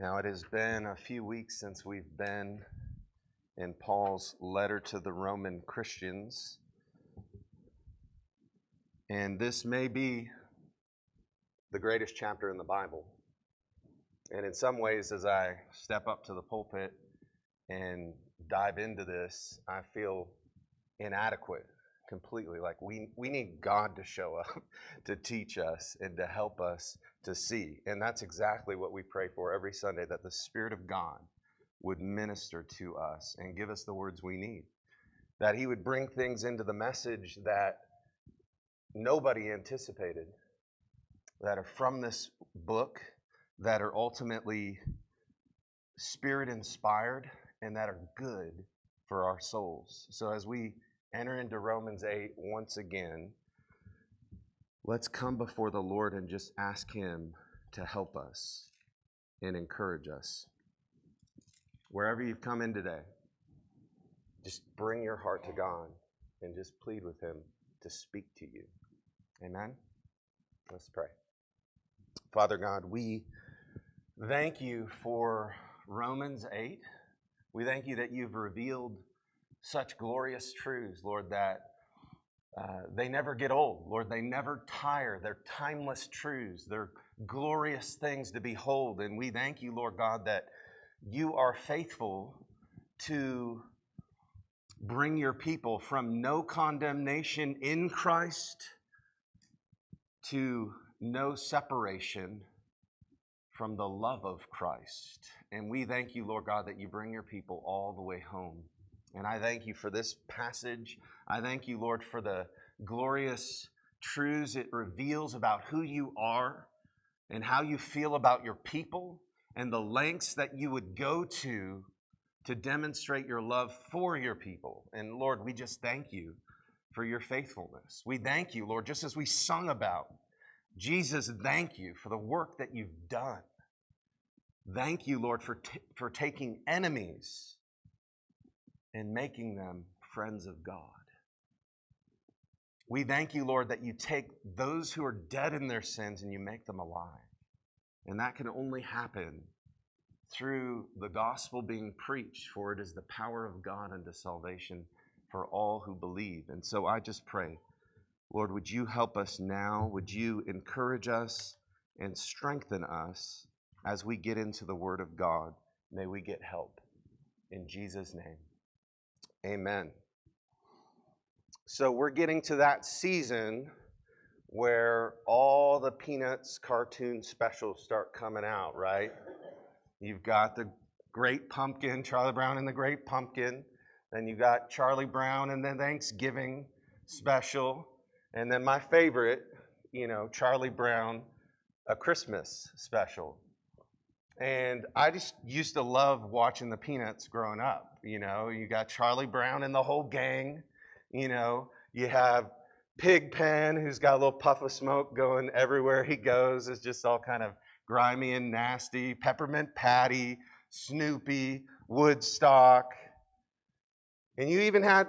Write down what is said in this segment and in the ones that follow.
Now, it has been a few weeks since we've been in Paul's letter to the Roman Christians. And this may be the greatest chapter in the Bible. And in some ways, as I step up to the pulpit and dive into this, I feel inadequate completely. Like we, we need God to show up to teach us and to help us to see. And that's exactly what we pray for every Sunday that the Spirit of God would minister to us and give us the words we need. That He would bring things into the message that nobody anticipated, that are from this book, that are ultimately spirit inspired, and that are good for our souls. So as we enter into Romans 8 once again, let's come before the Lord and just ask Him to help us and encourage us. Wherever you've come in today, just bring your heart to God and just plead with Him to speak to you. Amen? Let's pray. Father God, we thank you for Romans 8. We thank you that you've revealed such glorious truths, Lord, that Uh, they never get old. Lord, they never tire. They're timeless truths. They're glorious things to behold. And we thank you, Lord God, that you are faithful to bring your people from no condemnation in Christ to no separation from the love of Christ. And we thank you, Lord God, that you bring your people all the way home. And I thank you for this passage. I thank you, Lord, for the glorious truths it reveals about who you are and how you feel about your people and the lengths that you would go to to demonstrate your love for your people. And Lord, we just thank you for your faithfulness. We thank you, Lord, just as we sung about. Jesus, thank you for the work that you've done. Thank you, Lord, for, t- for taking enemies and making them friends of God. We thank you, Lord, that you take those who are dead in their sins and you make them alive. And that can only happen through the gospel being preached, for it is the power of God unto salvation for all who believe. And so I just pray, Lord, would you help us now? Would you encourage us and strengthen us as we get into the Word of God? May we get help. In Jesus' name, amen. So we're getting to that season where all the Peanuts cartoon specials start coming out, right? You've got the Great Pumpkin, Charlie Brown and the Great Pumpkin. Then you got Charlie Brown and the Thanksgiving special. And then my favorite, you know, Charlie Brown, a Christmas special. And I just used to love watching the Peanuts growing up. You know, you got Charlie Brown and the whole gang. You know, you have Pigpen, who's got a little puff of smoke going everywhere he goes, is just all kind of grimy and nasty. Peppermint Patty, Snoopy, Woodstock. And you even had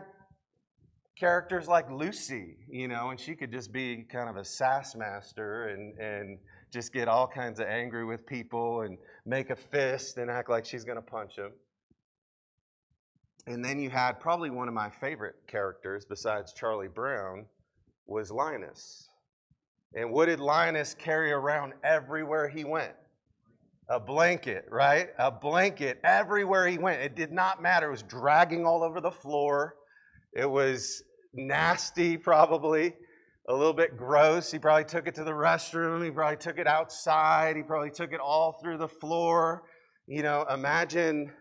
characters like Lucy, you know, and she could just be kind of a sass master and, and just get all kinds of angry with people and make a fist and act like she's going to punch them. And then you had probably one of my favorite characters besides Charlie Brown was Linus. And what did Linus carry around everywhere he went? A blanket, right? A blanket everywhere he went. It did not matter. It was dragging all over the floor. It was nasty, probably, a little bit gross. He probably took it to the restroom. He probably took it outside. He probably took it all through the floor. You know, imagine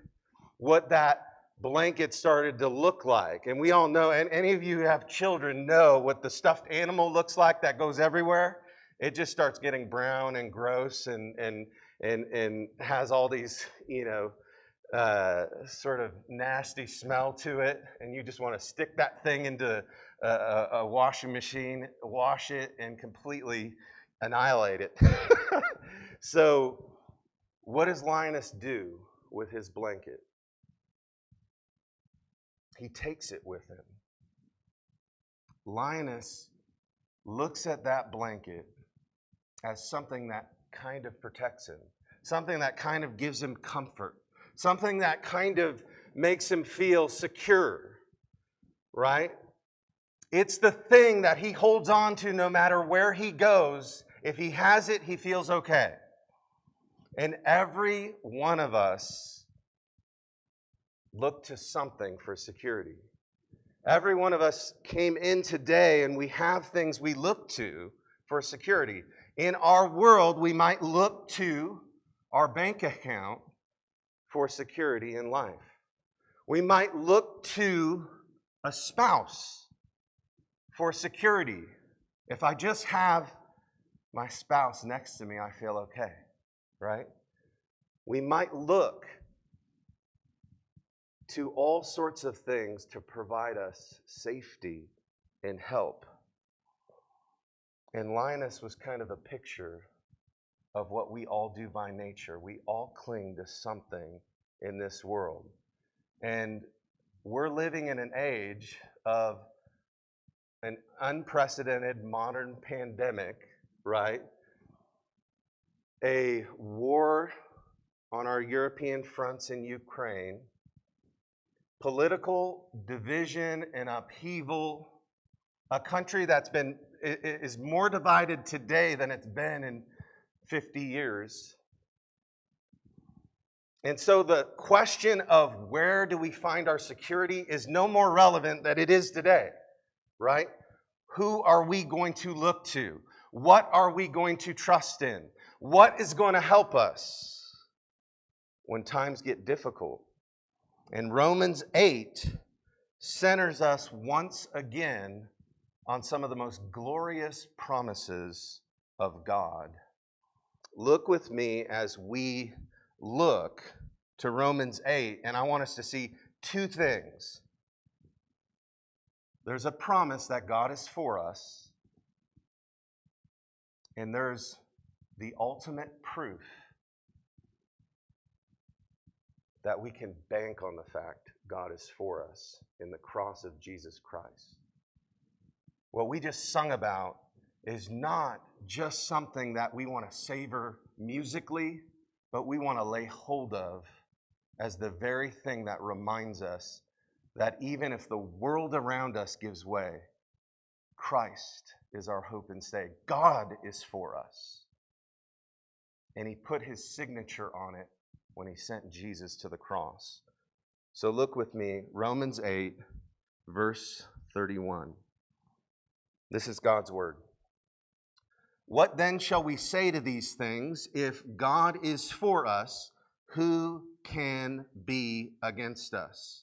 what that blanket started to look like. And we all know, and any of you who have children know what the stuffed animal looks like that goes everywhere. It just starts getting brown and gross and, and, and, and has all these, you know, uh, sort of nasty smell to it. And you just want to stick that thing into a washing machine, wash it, and completely annihilate it. so, what does Linus do with his blanket? he takes it with him. Linus looks at that blanket as something that kind of protects him, something that kind of gives him comfort, something that kind of makes him feel secure, right? It's the thing that he holds on to no matter where he goes. If he has it, he feels okay. And every one of us look to something for security. Every one of us came in today and we have things we look to for security. In our world, we might look to our bank account for security in life. We might look to a spouse for security. If I just have my spouse next to me, I feel okay, right? We might look to all sorts of things to provide us safety and help. And Linus was kind of a picture of what we all do by nature. We all cling to something in this world. And we're living in an age of an unprecedented modern pandemic, right? A war on our European fronts in Ukraine, political division and upheaval, a country that's been is more divided today than it's been in 50 years. And so the question of where do we find our security is no more relevant than it is today right? Who are we going to look to? What are we going to trust in? What is going to help us when times get difficult? And Romans 8 centers us once again on some of the most glorious promises of God. Look with me as we look to Romans 8, and I want us to see two things there's a promise that God is for us, and there's the ultimate proof that we can bank on the fact God is for us in the cross of Jesus Christ. What we just sung about is not just something that we want to savor musically, but we want to lay hold of as the very thing that reminds us that even if the world around us gives way, Christ is our hope and stay. God is for us. And He put His signature on it when He sent Jesus to the cross. So look with me, Romans 8, verse 31. This is God's word. What then shall we say to these things? If God is for us, who can be against us?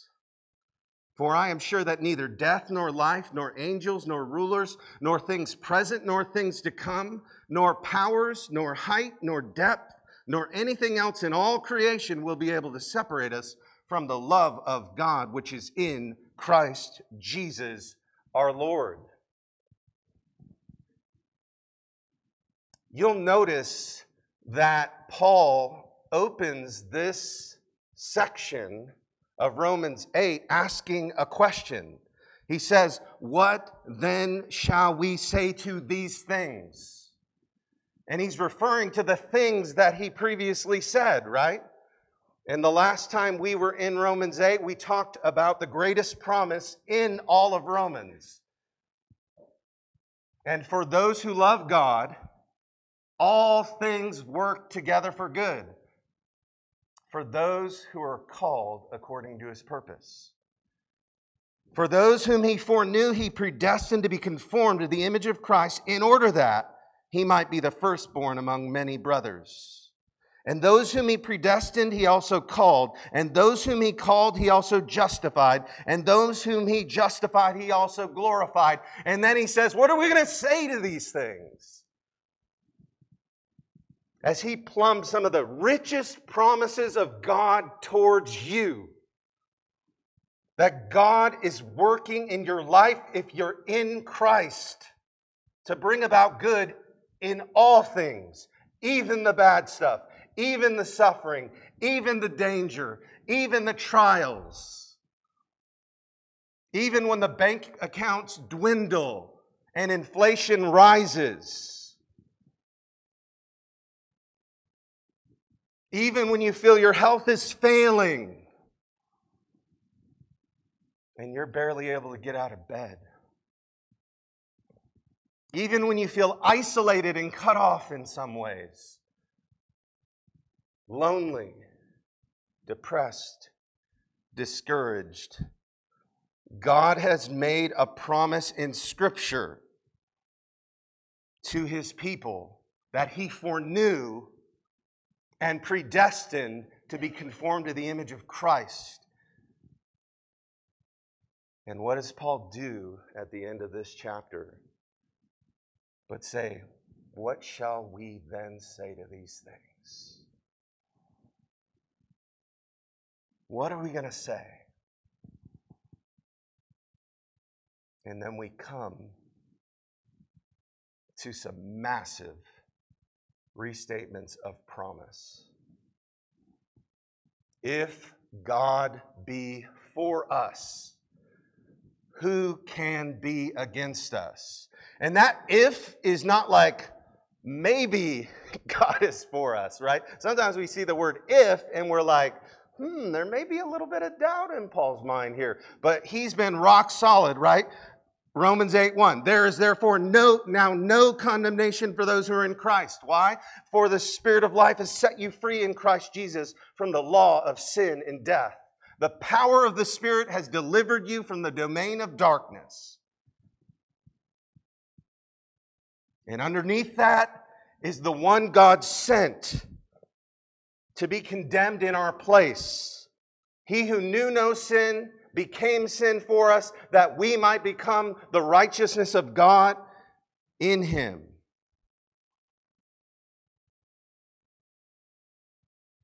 For I am sure that neither death, nor life, nor angels, nor rulers, nor things present, nor things to come, nor powers, nor height, nor depth, nor anything else in all creation will be able to separate us from the love of God which is in Christ Jesus our Lord. You'll notice that Paul opens this section of Romans 8 asking a question. He says, What then shall we say to these things? And he's referring to the things that he previously said, right? And the last time we were in Romans 8, we talked about the greatest promise in all of Romans. And for those who love God, all things work together for good for those who are called according to his purpose. For those whom he foreknew, he predestined to be conformed to the image of Christ in order that he might be the firstborn among many brothers. And those whom he predestined, he also called. And those whom he called, he also justified. And those whom he justified, he also glorified. And then he says, What are we going to say to these things? As he plumbed some of the richest promises of God towards you. That God is working in your life if you're in Christ to bring about good in all things, even the bad stuff even the suffering, even the danger, even the trials. Even when the bank accounts dwindle and inflation rises. Even when you feel your health is failing and you're barely able to get out of bed. Even when you feel isolated and cut off in some ways lonely, depressed, discouraged. God has made a promise in Scripture to his people that he foreknew and predestined to be conformed to the image of Christ. And what does Paul do at the end of this chapter? But say, What shall we then say to these things? What are we going to say? And then we come to some massive restatements of promise. If God be for us, who can be against us? And that if is not like maybe God is for us, right? Sometimes we see the word if and we're like, hmm, there may be a little bit of doubt in Paul's mind here, but he's been rock solid, right? Romans 8 1. There is therefore no, now no condemnation for those who are in Christ. Why? For the Spirit of life has set you free in Christ Jesus from the law of sin and death. The power of the Spirit has delivered you from the domain of darkness. And underneath that is the one God sent to be condemned in our place. He who knew no sin became sin for us that we might become the righteousness of God in him.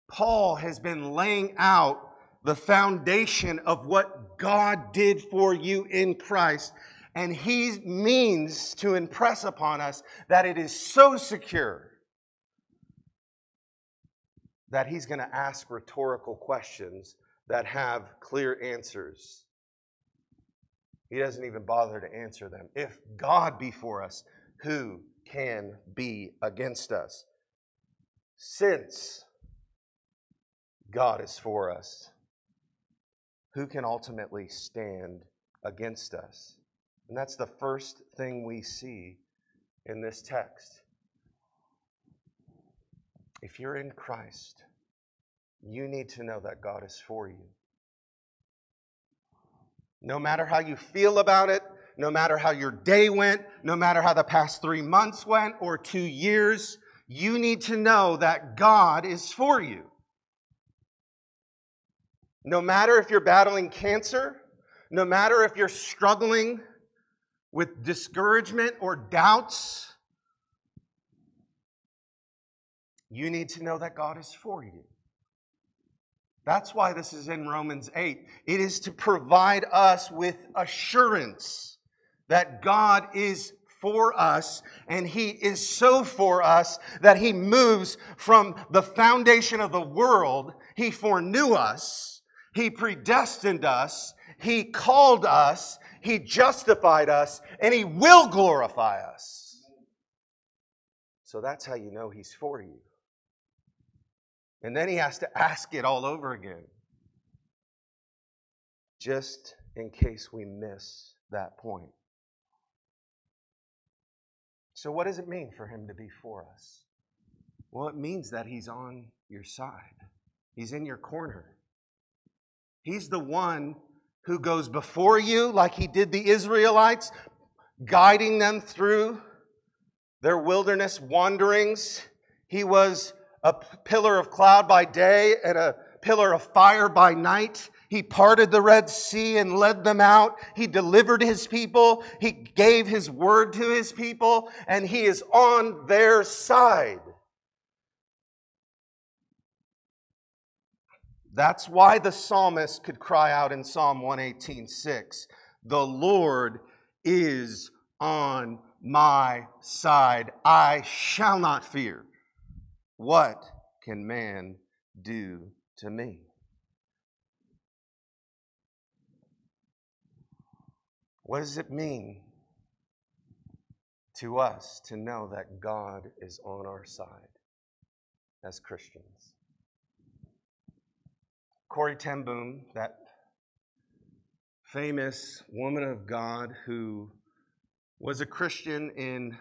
Paul has been laying out the foundation of what God did for you in Christ. And he means to impress upon us that it is so secure that he's going to ask rhetorical questions that have clear answers. He doesn't even bother to answer them. If God be for us, who can be against us? Since God is for us, who can ultimately stand against us? And that's the first thing we see in this text. If you're in Christ, you need to know that God is for you. No matter how you feel about it, no matter how your day went, no matter how the past three months went or two years, you need to know that God is for you. No matter if you're battling cancer, no matter if you're struggling with discouragement or doubts, you need to know that God is for you. That's why this is in Romans 8. It is to provide us with assurance that God is for us, and He is so for us that He moves from the foundation of the world. He foreknew us, He predestined us, He called us, He justified us, and He will glorify us. So that's how you know He's for you. And then he has to ask it all over again. Just in case we miss that point. So, what does it mean for him to be for us? Well, it means that he's on your side. He's in your corner. He's the one who goes before you, like he did the Israelites, guiding them through their wilderness wanderings. He was a pillar of cloud by day and a pillar of fire by night. He parted the Red Sea and led them out. He delivered his people. He gave his word to his people, and he is on their side. That's why the psalmist could cry out in Psalm 118:6, "The Lord is on my side. I shall not fear. What can man do to me?" What does it mean to us to know that God is on our side as Christians? Corrie ten Boom, that famous woman of God who was a Christian in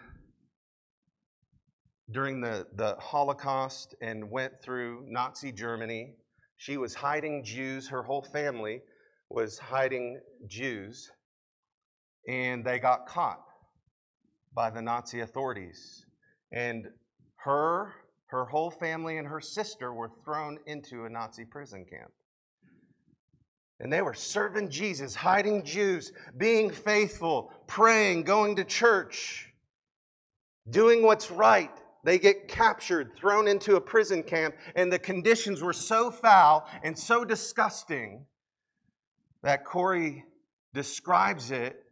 during the, the Holocaust and went through Nazi Germany. She was hiding Jews, her whole family was hiding Jews and they got caught by the Nazi authorities. And her, her whole family, and her sister were thrown into a Nazi prison camp. And they were serving Jesus, hiding Jews, being faithful, praying, going to church, doing what's right. They get captured, thrown into a prison camp, and the conditions were so foul and so disgusting that Corrie describes it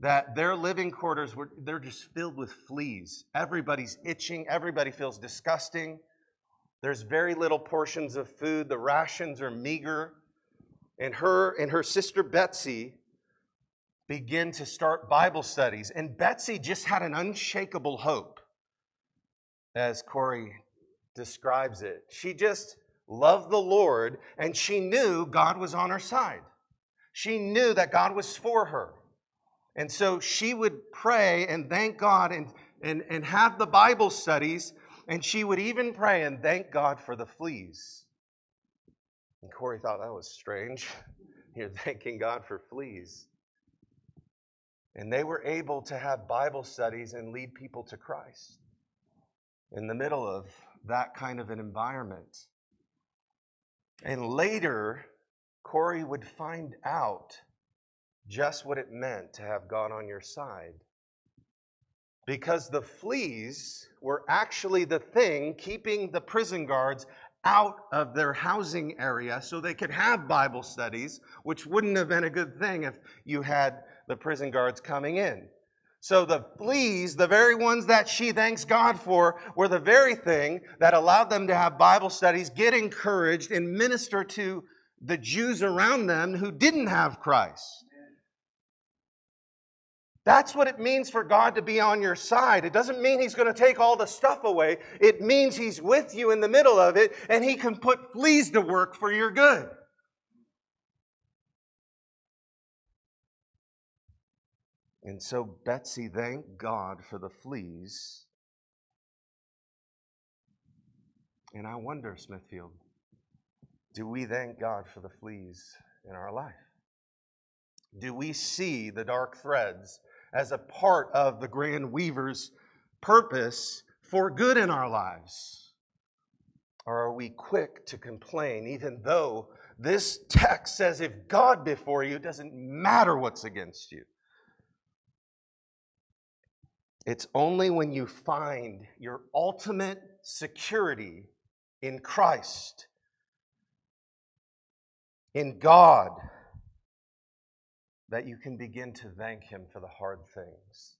that their living quarters were they're just filled with fleas. Everybody's itching, everybody feels disgusting. There's very little portions of food, the rations are meager. And her and her sister Betsie begin to start Bible studies. And Betsie just had an unshakable hope, as Corrie describes it. She just loved the Lord and she knew God was on her side. She knew that God was for her. And so she would pray and thank God and, and, and have the Bible studies, and she would even pray and thank God for the fleas. And Corrie thought that was strange. You're thanking God for fleas. And they were able to have Bible studies and lead people to Christ in the middle of that kind of an environment. And later, Corrie would find out just what it meant to have God on your side. Because the fleas were actually the thing keeping the prison guards out of their housing area so they could have Bible studies, which wouldn't have been a good thing if you had the prison guards coming in. So the fleas, the very ones that she thanks God for, were the very thing that allowed them to have Bible studies, get encouraged, and minister to the Jews around them who didn't have Christ. That's what it means for God to be on your side. It doesn't mean He's going to take all the stuff away. It means He's with you in the middle of it and He can put fleas to work for your good. And so Betsie thanked God for the fleas. And I wonder, Smithfield, do we thank God for the fleas in our life? Do we see the dark threads as a part of the grand weaver's purpose for good in our lives? Or are we quick to complain, even though this text says if God before you, it doesn't matter what's against you? It's only when you find your ultimate security in Christ, in God, that you can begin to thank Him for the hard things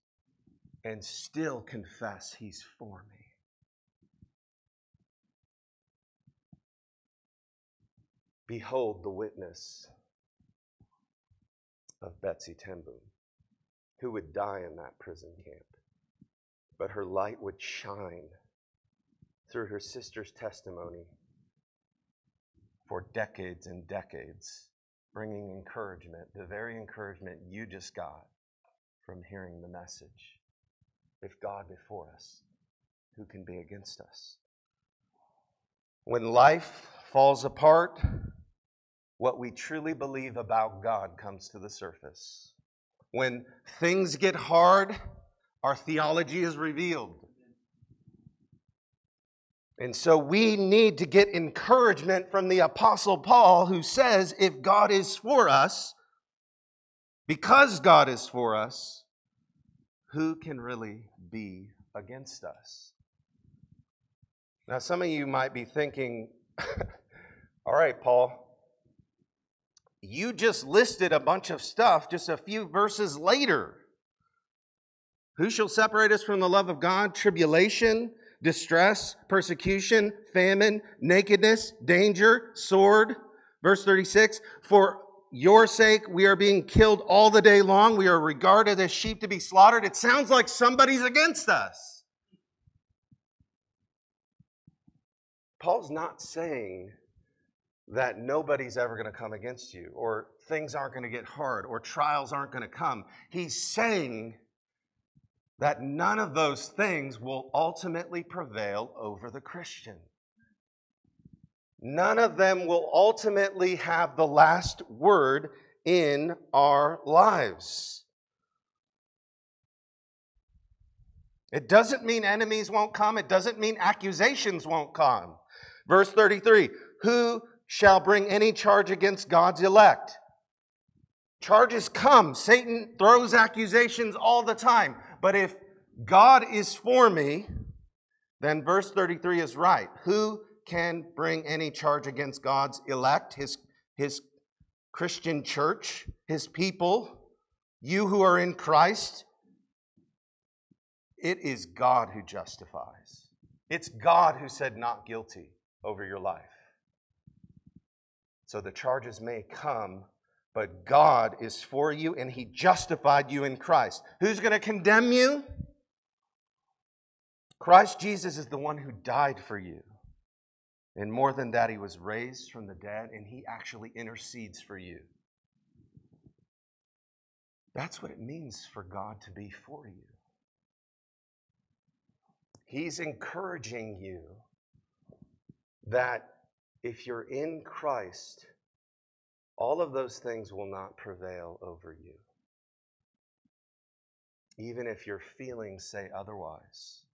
and still confess He's for me. Behold the witness of Betsie ten Boom, who would die in that prison camp, but her light would shine through her sister's testimony for decades and decades bringing encouragement, the very encouragement you just got from hearing the message. If God before us, who can be against us? When life falls apart, what we truly believe about God comes to the surface. When things get hard, our theology is revealed. And so we need to get encouragement from the Apostle Paul, who says, if God is for us, because God is for us, who can really be against us? Now, some of you might be thinking, all right, Paul, you just listed a bunch of stuff just a few verses later. Who shall separate us from the love of God? Tribulation, distress, persecution, famine, nakedness, danger, sword. Verse 36 For your sake we are being killed all the day long. We are regarded as sheep to be slaughtered. It sounds like somebody's against us. Paul's not saying that nobody's ever going to come against you, or things aren't going to get hard, or trials aren't going to come. He's saying that none of those things will ultimately prevail over the Christian. None of them will ultimately have the last word in our lives. It doesn't mean enemies won't come. It doesn't mean accusations won't come. Verse 33 Who shall bring any charge against God's elect? Charges come. Satan throws accusations all the time. But if God is for me, then verse 33 is right. Who can bring any charge against God's elect, his, his Christian church, his people, you who are in Christ? It is God who justifies. It's God who said not guilty over your life. So the charges may come, but God is for you and He justified you in Christ. Who's going to condemn you? Christ Jesus is the one who died for you. And more than that, He was raised from the dead and He actually intercedes for you. That's what it means for God to be for you. He's encouraging you that if you're in Christ, all of those things will not prevail over you. Even if your feelings say otherwise.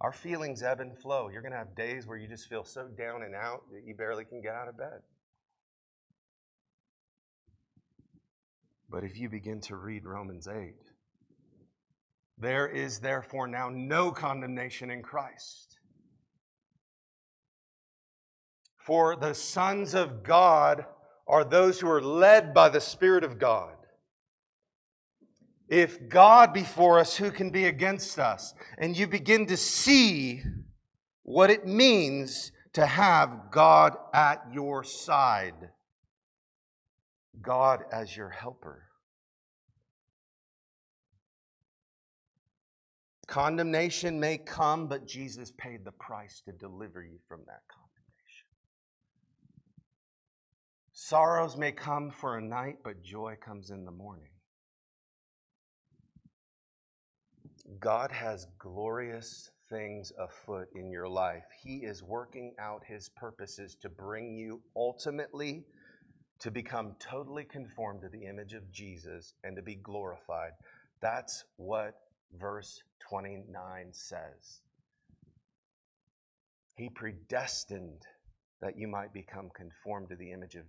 Our feelings ebb and flow. You're going to have days where you just feel so down and out that you barely can get out of bed. But if you begin to read Romans 8, there is therefore now no condemnation in Christ. For the sons of God are those who are led by the Spirit of God. If God be for us, who can be against us? And you begin to see what it means to have God at your side, God as your helper. Condemnation may come, but Jesus paid the price to deliver you from that condemnation. Sorrows may come for a night, but joy comes in the morning. God has glorious things afoot in your life. He is working out his purposes to bring you ultimately to become totally conformed to the image of Jesus and to be glorified. That's what verse 29 says. He predestined that you might become conformed to the image of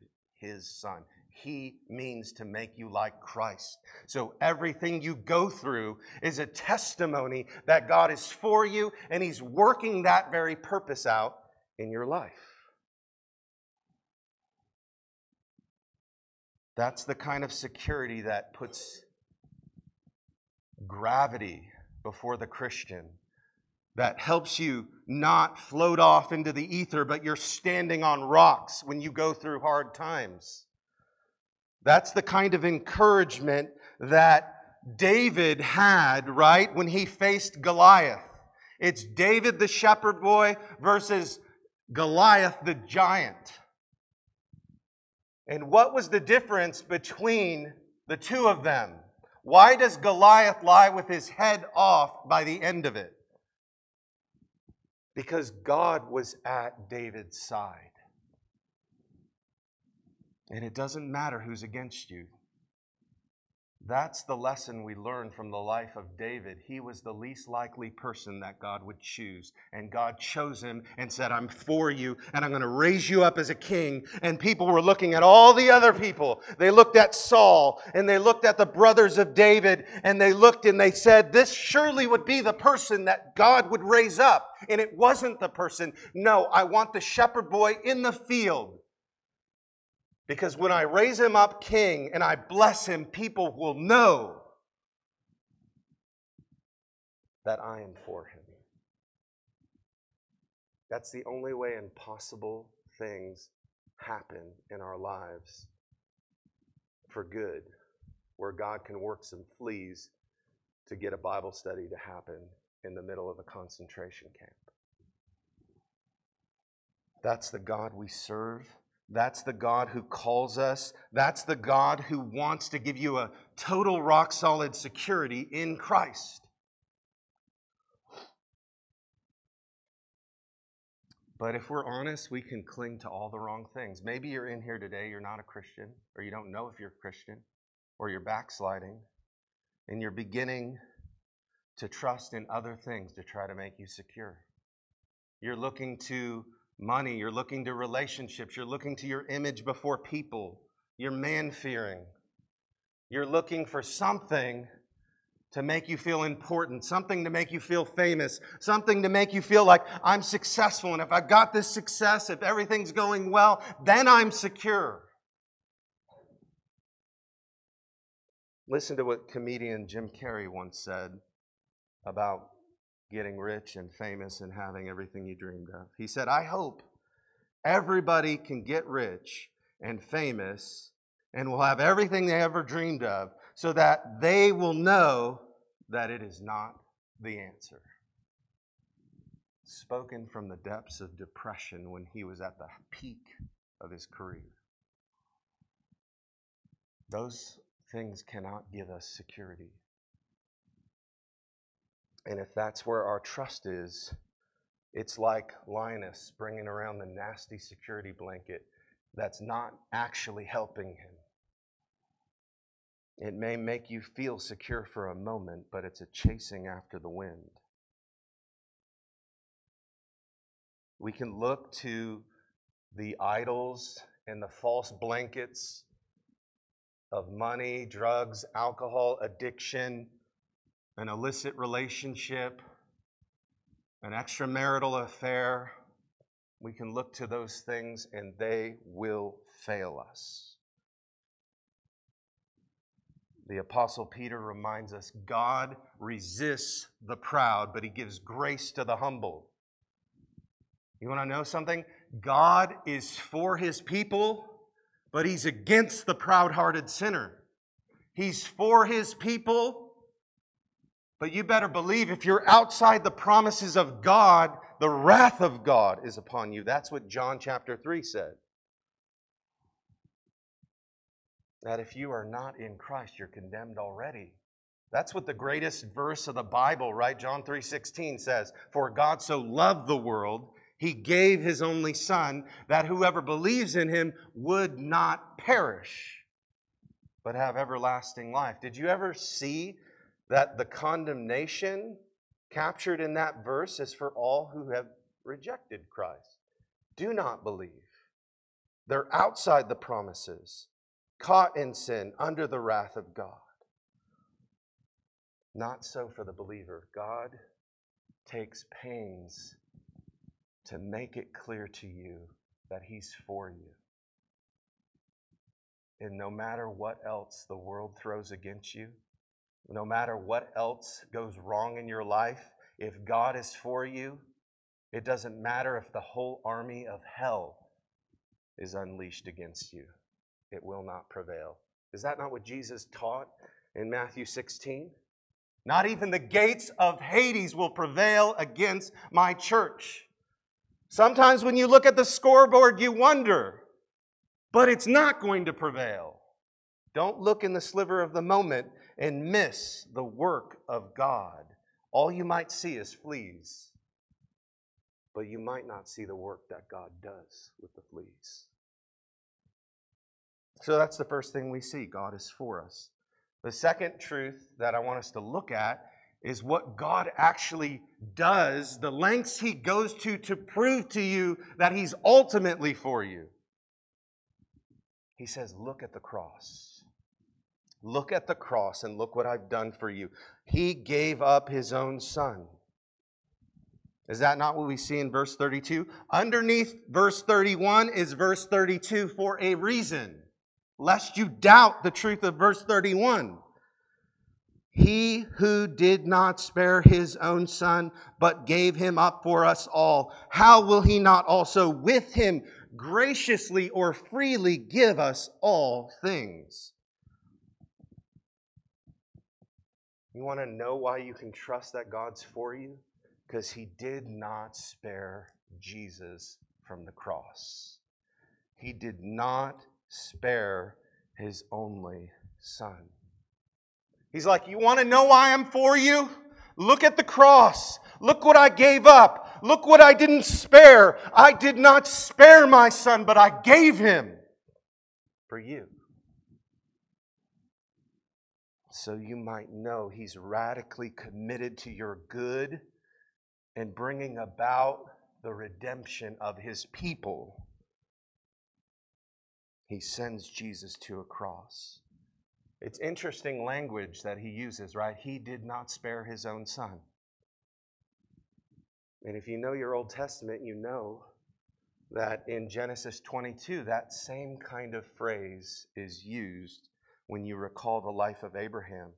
his son. He means to make you like Christ. So everything you go through is a testimony that God is for you and He's working that very purpose out in your life. That's the kind of security that puts gravity before the Christian, that helps you not float off into the ether, but you're standing on rocks when you go through hard times. That's the kind of encouragement that David had, right, when he faced Goliath. It's David the shepherd boy versus Goliath the giant. And what was the difference between the two of them? Why does Goliath lie with his head off by the end of it? because God was at David's side. And it doesn't matter who's against you. That's the lesson we learn from the life of David. He was the least likely person that God would choose. And God chose him and said, I'm for you, and I'm going to raise you up as a king. And people were looking at all the other people. They looked at Saul, and they looked at the brothers of David, and they looked and they said, This surely would be the person that God would raise up. And it wasn't the person. No, I want the shepherd boy in the field. Because when I raise him up king and I bless him, people will know that I am for him. That's the only way impossible things happen in our lives for good, where God can work some fleas to get a Bible study to happen in the middle of a concentration camp. That's the God we serve. That's the God who calls us. That's the God who wants to give you a total rock solid security in Christ. But if we're honest, we can cling to all the wrong things. Maybe you're in here today, you're not a Christian, or you don't know if you're a Christian, or you're backsliding, and you're beginning to trust in other things to try to make you secure. You're looking to money, you're looking to relationships, you're looking to your image before people, you're man fearing. You're looking for something to make you feel important, something to make you feel famous, something to make you feel like I'm successful. And if I got this success, if everything's going well, then I'm secure. Listen to what comedian Jim Carrey once said about getting rich and famous and having everything you dreamed of. He said, I hope everybody can get rich and famous and will have everything they ever dreamed of so that they will know that it is not the answer. Spoken from the depths of depression when he was at the peak of his career. Those things cannot give us security. And if that's where our trust is, it's like Linus bringing around the nasty security blanket that's not actually helping him. It may make you feel secure for a moment, but it's a chasing after the wind. We can look to the idols and the false blankets of money, drugs, alcohol, addiction, an illicit relationship, an extramarital affair, we can look to those things and they will fail us. The Apostle Peter reminds us God resists the proud, but he gives grace to the humble. You want to know something? God is for his people, but he's against the proud hearted sinner. He's for his people, but you better believe if you're outside the promises of God, the wrath of God is upon you. That's what John chapter 3 said. That if you are not in Christ, you're condemned already. That's what the greatest verse of the Bible, right? John 3:16 says, "For God so loved the world, he gave his only son that whoever believes in him would not perish, but have everlasting life." Did you ever see that the condemnation captured in that verse is for all who have rejected Christ, do not believe. They're outside the promises, caught in sin, under the wrath of God. Not so for the believer. God takes pains to make it clear to you that He's for you. And no matter what else the world throws against you, no matter what else goes wrong in your life, if God is for you, it doesn't matter if the whole army of hell is unleashed against you, it will not prevail. Is that not what Jesus taught in Matthew 16? Not even the gates of Hades will prevail against my church. Sometimes when you look at the scoreboard, you wonder, but it's not going to prevail. Don't look in the sliver of the moment and miss the work of God. All you might see is fleas, but you might not see the work that God does with the fleas. So that's the first thing we see God is for us. The second truth that I want us to look at is what God actually does, the lengths He goes to to prove to you that He's ultimately for you. He says, Look at the cross. Look at the cross and look what I've done for you. He gave up His own Son. Is that not what we see in verse 32? Underneath verse 31 is verse 32 for a reason, lest you doubt the truth of verse 31. He who did not spare his own son, but gave him up for us all, how will he not also with him graciously or freely give us all things? You want to know why you can trust that God's for you? Because he did not spare Jesus from the cross. He did not spare his only son. He's like, You want to know why I'm for you? Look at the cross. Look what I gave up. Look what I didn't spare. I did not spare my son, but I gave him for you. So you might know he's radically committed to your good and bringing about the redemption of his people. He sends Jesus to a cross. It's interesting language that he uses, right? He did not spare his own son. And if you know your Old Testament, you know that in Genesis 22, that same kind of phrase is used when you recall the life of Abraham,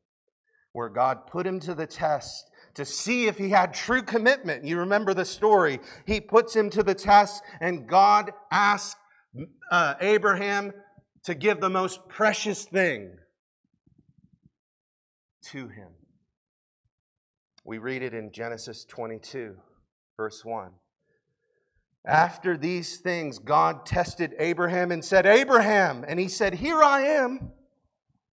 where God put him to the test to see if he had true commitment. You remember the story. He puts him to the test, and God asks uh, Abraham to give the most precious thing to him. We read it in Genesis 22, verse 1. After these things, God tested Abraham and said, Abraham. And he said, Here I am.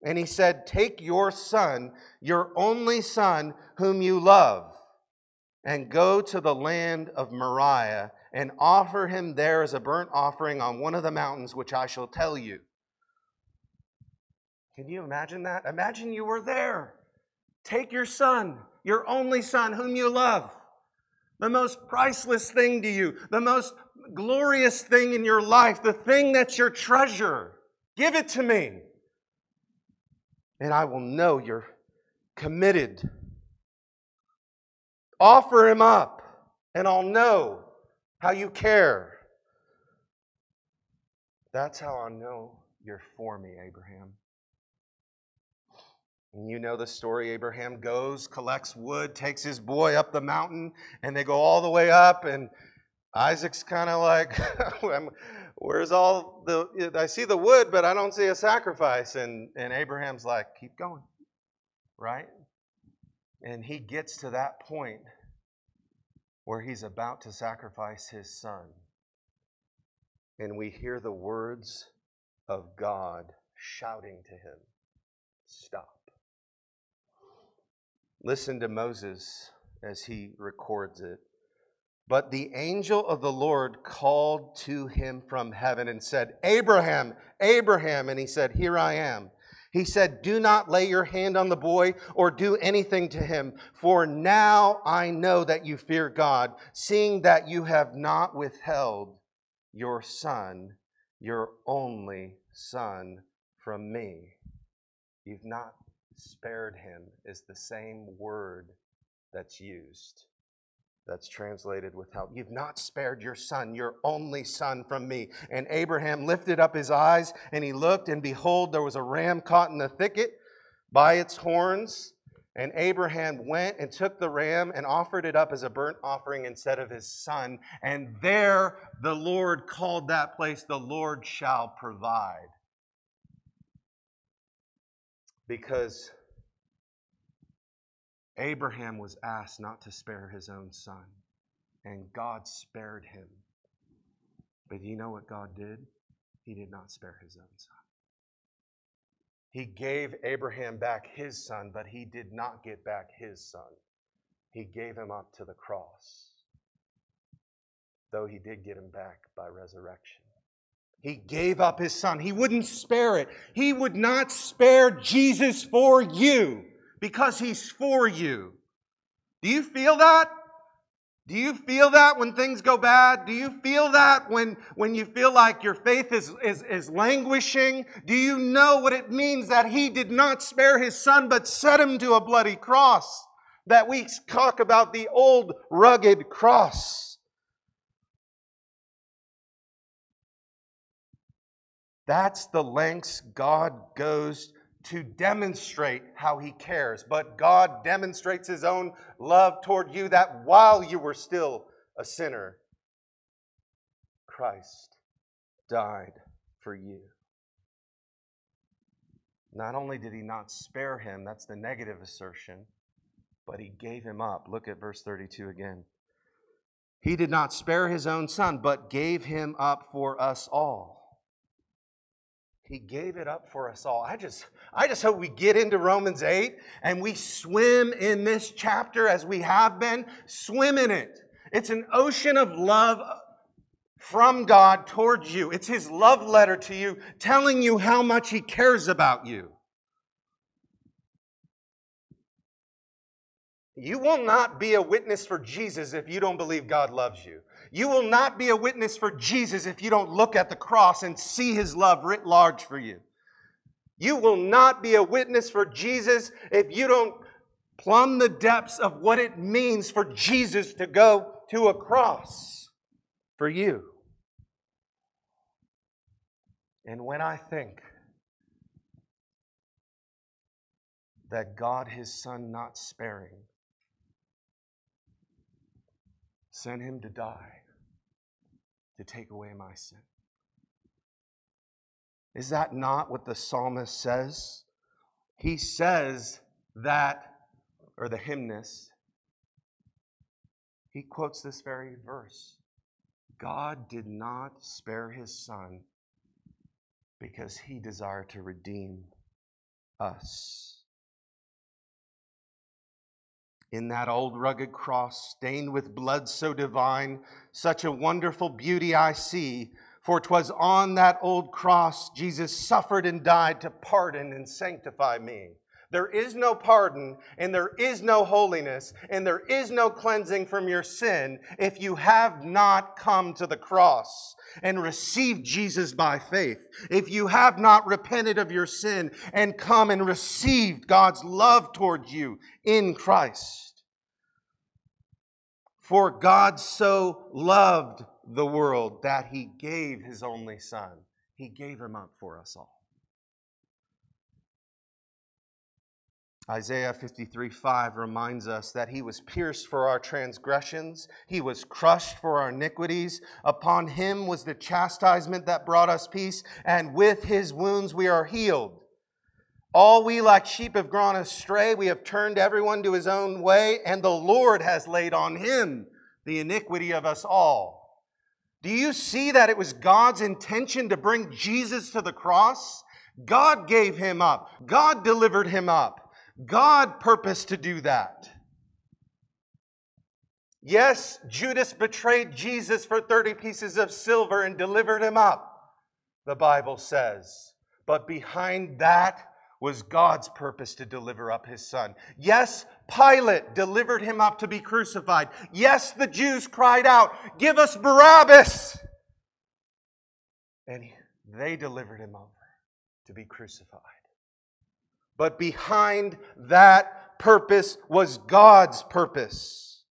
And he said, Take your son, your only son, whom you love, and go to the land of Moriah and offer him there as a burnt offering on one of the mountains which I shall tell you. Can you imagine that? Imagine you were there. Take your son, your only son, whom you love, the most priceless thing to you, the most glorious thing in your life, the thing that's your treasure. Give it to me. And I will know you're committed. Offer him up, and I'll know how you care. That's how I know you're for me, Abraham. And you know the story. Abraham goes, collects wood, takes his boy up the mountain, and they go all the way up. And Isaac's kind of like, Where's all the, I see the wood, but I don't see a sacrifice. And, and Abraham's like, Keep going, right? And he gets to that point where he's about to sacrifice his son. And we hear the words of God shouting to him, Stop. Listen to Moses as he records it. But the angel of the Lord called to him from heaven and said, Abraham, Abraham. And he said, Here I am. He said, Do not lay your hand on the boy or do anything to him, for now I know that you fear God, seeing that you have not withheld your son, your only son, from me. You've not spared him is the same word that's used. That's translated with help. You've not spared your son, your only son, from me. And Abraham lifted up his eyes and he looked, and behold, there was a ram caught in the thicket by its horns. And Abraham went and took the ram and offered it up as a burnt offering instead of his son. And there the Lord called that place, the Lord shall provide because Abraham was asked not to spare his own son, and God spared him. But you know what God did? He did not spare his own son. He gave Abraham back his son, but he did not get back his son. He gave him up to the cross, though he did get him back by resurrection. He gave up his son. He wouldn't spare it. He would not spare Jesus for you because he's for you. Do you feel that? Do you feel that when things go bad? Do you feel that when, when you feel like your faith is, is, is languishing? Do you know what it means that he did not spare his son but set him to a bloody cross? That we talk about the old rugged cross. That's the lengths God goes to demonstrate how he cares. But God demonstrates his own love toward you that while you were still a sinner, Christ died for you. Not only did he not spare him, that's the negative assertion, but he gave him up. Look at verse 32 again. He did not spare his own son, but gave him up for us all. He gave it up for us all. I just, I just hope we get into Romans 8 and we swim in this chapter as we have been. Swim in it. It's an ocean of love from God towards you. It's His love letter to you, telling you how much He cares about you. You will not be a witness for Jesus if you don't believe God loves you. You will not be a witness for Jesus if you don't look at the cross and see his love writ large for you. You will not be a witness for Jesus if you don't plumb the depths of what it means for Jesus to go to a cross for you. And when I think that God, his son, not sparing, sent him to die to take away my sin. Is that not what the psalmist says? He says that, or the hymnist, he quotes this very verse God did not spare his son because he desired to redeem us in that old rugged cross, stained with blood so divine, such a wonderful beauty I see. For 'twas on that old cross Jesus suffered and died to pardon and sanctify me. There is no pardon and there is no holiness and there is no cleansing from your sin if you have not come to the cross and received Jesus by faith. If you have not repented of your sin and come and received God's love towards you in Christ. For God so loved the world that he gave his only son. He gave him up for us all. Isaiah 53 5 reminds us that he was pierced for our transgressions, he was crushed for our iniquities. Upon him was the chastisement that brought us peace, and with his wounds we are healed. All we like sheep have gone astray, we have turned everyone to his own way, and the Lord has laid on him the iniquity of us all. Do you see that it was God's intention to bring Jesus to the cross? God gave him up, God delivered him up. God purposed to do that. Yes, Judas betrayed Jesus for 30 pieces of silver and delivered him up, the Bible says. But behind that was God's purpose to deliver up his son. Yes, Pilate delivered him up to be crucified. Yes, the Jews cried out, Give us Barabbas! And they delivered him over to be crucified. But behind that purpose was God's purpose.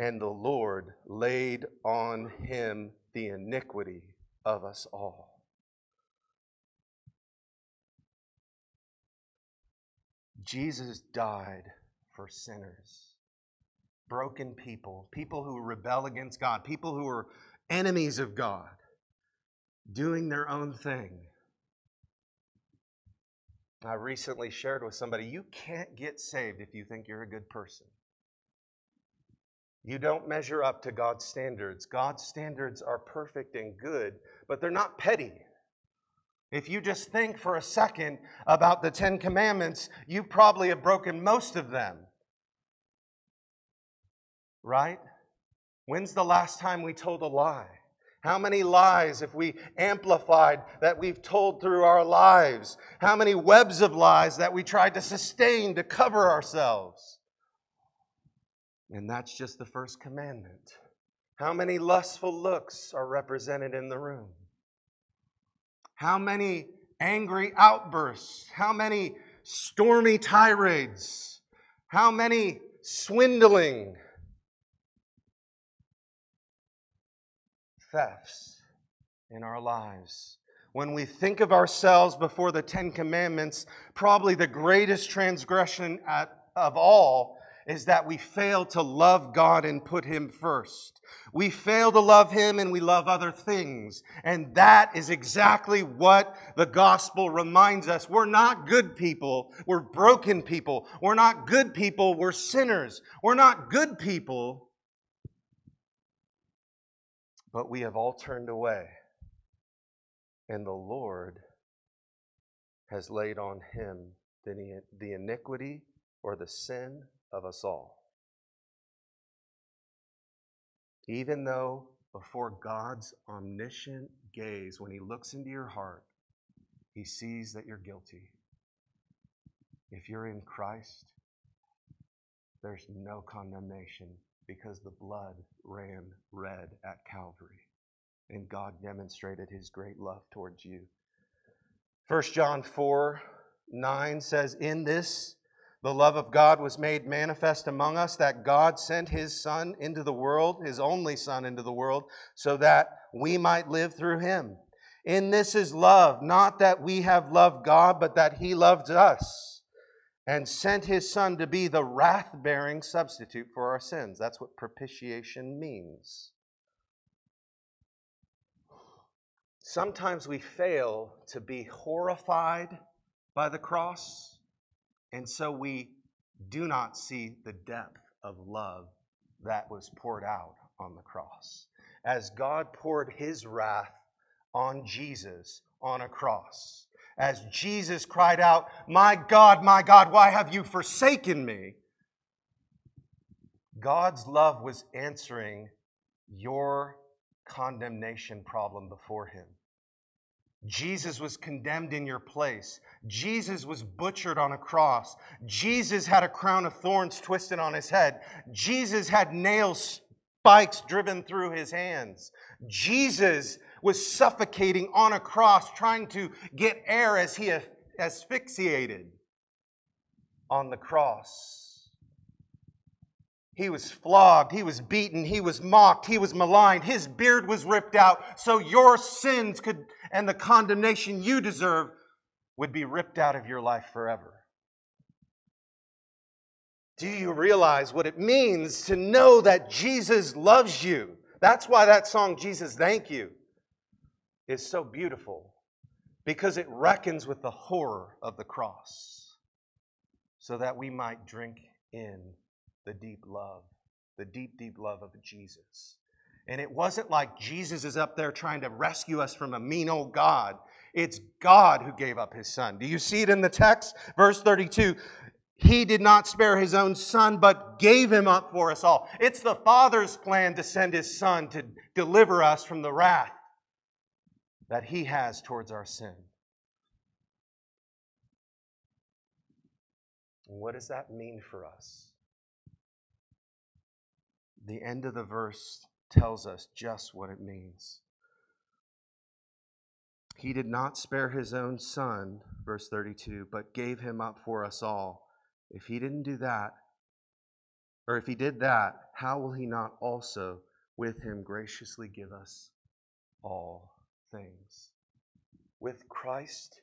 And the Lord laid on him the iniquity of us all. Jesus died for sinners, broken people, people who rebel against God, people who are enemies of God, doing their own thing. I recently shared with somebody you can't get saved if you think you're a good person. You don't measure up to God's standards. God's standards are perfect and good, but they're not petty. If you just think for a second about the Ten Commandments, you probably have broken most of them. Right? When's the last time we told a lie? How many lies have we amplified that we've told through our lives? How many webs of lies that we tried to sustain to cover ourselves? And that's just the first commandment. How many lustful looks are represented in the room? How many angry outbursts? How many stormy tirades? How many swindling thefts in our lives? When we think of ourselves before the Ten Commandments, probably the greatest transgression at, of all is that we fail to love God and put Him first. We fail to love Him and we love other things. And that is exactly what the gospel reminds us. We're not good people, we're broken people. We're not good people, we're sinners. We're not good people, but we have all turned away. And the Lord has laid on Him the iniquity or the sin of us all. Even though before God's omniscient gaze, when He looks into your heart, He sees that you're guilty. If you're in Christ, there's no condemnation because the blood ran red at Calvary and God demonstrated his great love towards you. 1 John 4 9 says, In this the love of God was made manifest among us, that God sent his Son into the world, his only Son into the world, so that we might live through him. In this is love, not that we have loved God, but that he loved us and sent his Son to be the wrath bearing substitute for our sins. That's what propitiation means. Sometimes we fail to be horrified by the cross and so we do not see the depth of love that was poured out on the cross. As God poured his wrath on Jesus on a cross, as Jesus cried out, My God, my God, why have you forsaken me? God's love was answering your condemnation problem before him. Jesus was condemned in your place. Jesus was butchered on a cross. Jesus had a crown of thorns twisted on his head. Jesus had nail spikes driven through his hands. Jesus was suffocating on a cross, trying to get air as he asphyxiated on the cross. He was flogged, he was beaten, he was mocked, he was maligned, his beard was ripped out so your sins could and the condemnation you deserve would be ripped out of your life forever. Do you realize what it means to know that Jesus loves you? That's why that song, Jesus Thank You, is so beautiful because it reckons with the horror of the cross so that we might drink in the deep love, the deep, deep love of Jesus. And it wasn't like Jesus is up there trying to rescue us from a mean old God. It's God who gave up his son. Do you see it in the text? Verse 32 He did not spare his own son, but gave him up for us all. It's the Father's plan to send his son to deliver us from the wrath that he has towards our sin. What does that mean for us? The end of the verse tells us just what it means. He did not spare his own son, verse 32, but gave him up for us all. If he didn't do that, or if he did that, how will he not also with him graciously give us all things? With Christ,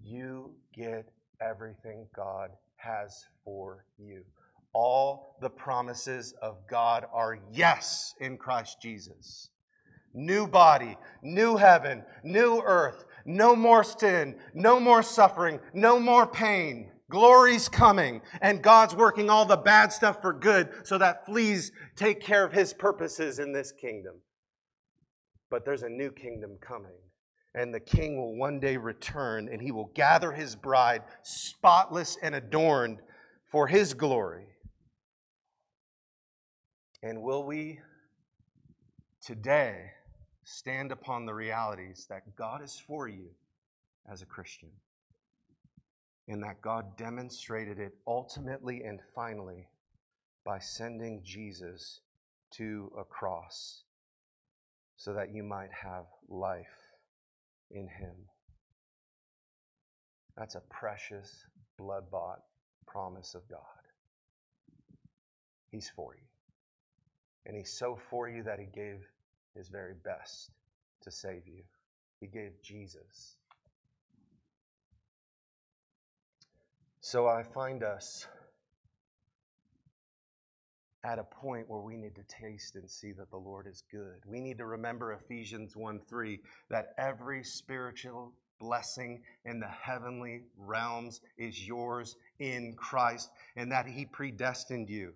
you get everything God has for you all the promises of God are yes in Christ Jesus. New body, new heaven, new earth, no more sin, no more suffering, no more pain. Glory's coming, and God's working all the bad stuff for good so that fleas take care of his purposes in this kingdom. But there's a new kingdom coming, and the king will one day return, and he will gather his bride spotless and adorned for his glory. And will we today stand upon the realities that God is for you as a Christian and that God demonstrated it ultimately and finally by sending Jesus to a cross so that you might have life in Him. That's a precious, blood bought promise of God. He's for you. And He's so for you that He gave His very best to save you. He gave Jesus. So I find us at a point where we need to taste and see that the Lord is good. We need to remember Ephesians 1 3 that every spiritual blessing in the heavenly realms is yours in Christ, and that He predestined you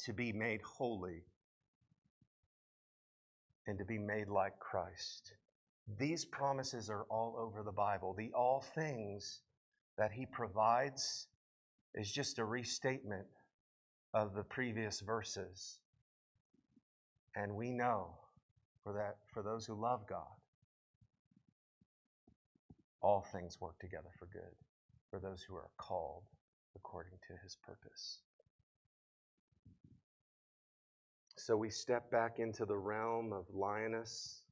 to be made holy and to be made like Christ. These promises are all over the Bible. The all things that He provides is just a restatement of the previous verses. And we know for that for those who love God, all things work together for good for those who are called according to his purpose. So we step back into the realm of Linus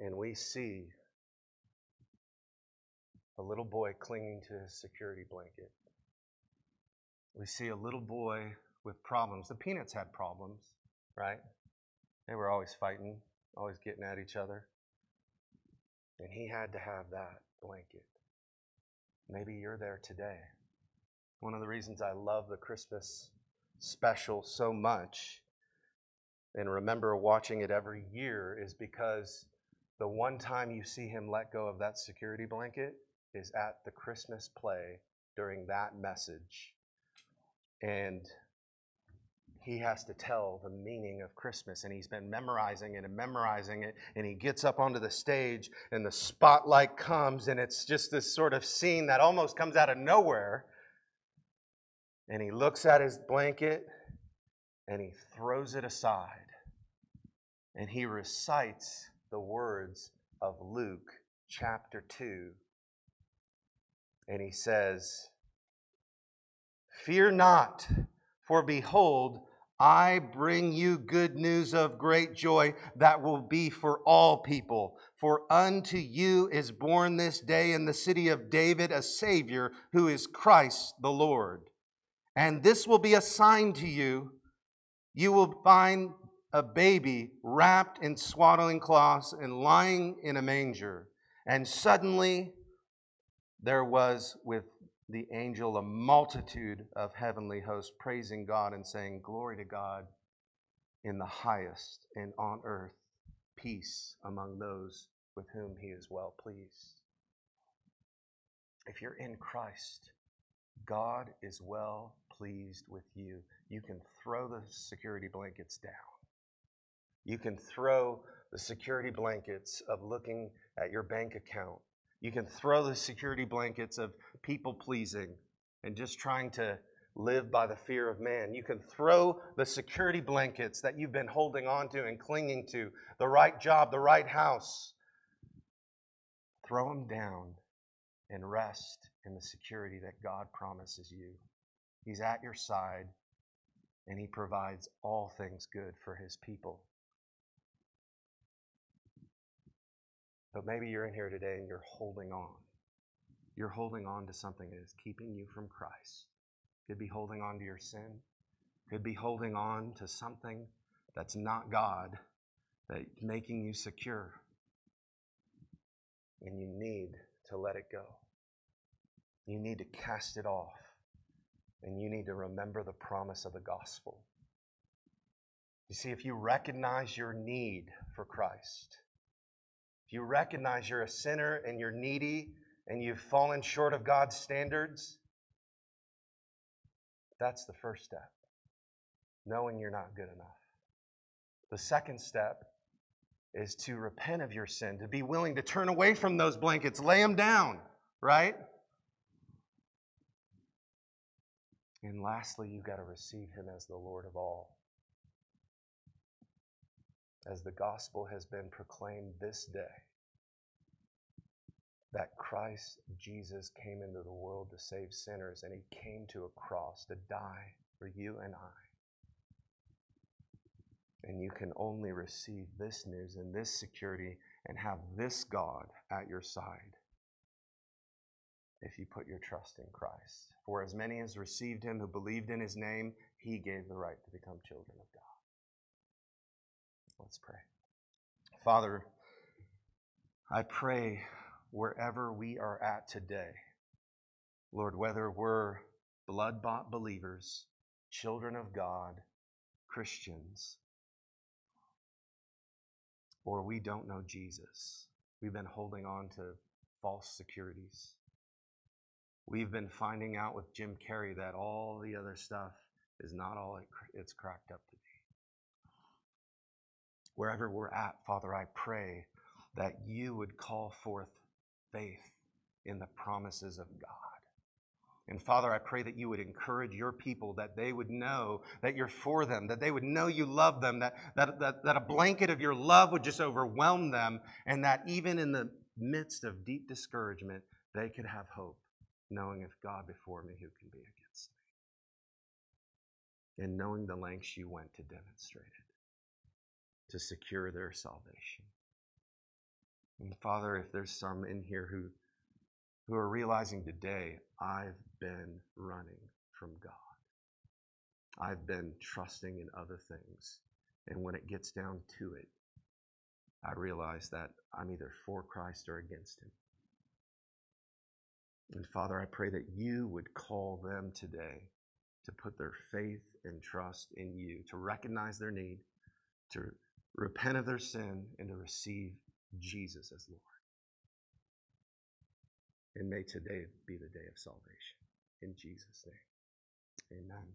and we see a little boy clinging to his security blanket. We see a little boy with problems. The Peanuts had problems, right? They were always fighting, always getting at each other. And he had to have that blanket. Maybe you're there today. One of the reasons I love the Christmas special so much and remember watching it every year is because the one time you see him let go of that security blanket is at the Christmas play during that message. And he has to tell the meaning of Christmas. And he's been memorizing it and memorizing it. And he gets up onto the stage, and the spotlight comes, and it's just this sort of scene that almost comes out of nowhere. And he looks at his blanket and he throws it aside. And he recites the words of Luke chapter 2. And he says, Fear not, for behold, I bring you good news of great joy that will be for all people. For unto you is born this day in the city of David a Savior who is Christ the Lord. And this will be a sign to you. You will find a baby wrapped in swaddling cloths and lying in a manger. And suddenly there was with the angel a multitude of heavenly hosts praising God and saying, Glory to God in the highest, and on earth peace among those with whom he is well pleased. If you're in Christ, God is well pleased with you. You can throw the security blankets down. You can throw the security blankets of looking at your bank account you can throw the security blankets of people pleasing and just trying to live by the fear of man. You can throw the security blankets that you've been holding on to and clinging to, the right job, the right house. Throw them down and rest in the security that God promises you. He's at your side and He provides all things good for His people. But maybe you're in here today and you're holding on. You're holding on to something that is keeping you from Christ. Could be holding on to your sin. Could be holding on to something that's not God, that's making you secure. And you need to let it go. You need to cast it off. And you need to remember the promise of the gospel. You see, if you recognize your need for Christ, if you recognize you're a sinner and you're needy and you've fallen short of God's standards, that's the first step. Knowing you're not good enough. The second step is to repent of your sin, to be willing to turn away from those blankets, lay them down, right? And lastly, you've got to receive Him as the Lord of all. as the gospel has been proclaimed this day that Christ Jesus came into the world to save sinners and he came to a cross to die for you and I. And you can only receive this news and this security and have this God at your side if you put your trust in Christ. For as many as received him who believed in his name, he gave the right to become children of God. Let's pray. Father, I pray wherever we are at today, Lord, whether we're blood bought believers, children of God, Christians, or we don't know Jesus, we've been holding on to false securities. We've been finding out with Jim Carrey that all the other stuff is not all it's cracked up to be. Wherever we're at, Father, I pray that you would call forth faith in the promises of God. And Father, I pray that you would encourage your people, that they would know that you're for them, that they would know you love them, that, that, that, that a blanket of your love would just overwhelm them, and that even in the midst of deep discouragement, they could have hope knowing if God before me, who can be against me? And knowing the lengths you went to demonstrate it, to secure their salvation. And Father, if there's some in here who, who are realizing today, I've been running from God. I've been trusting in other things. And when it gets down to it, I realize that I'm either for Christ or against Him. And Father, I pray that you would call them today to put their faith and trust in you, to recognize their need, to repent of their sin, and to receive Jesus as Lord. And may today be the day of salvation. In Jesus' name, amen.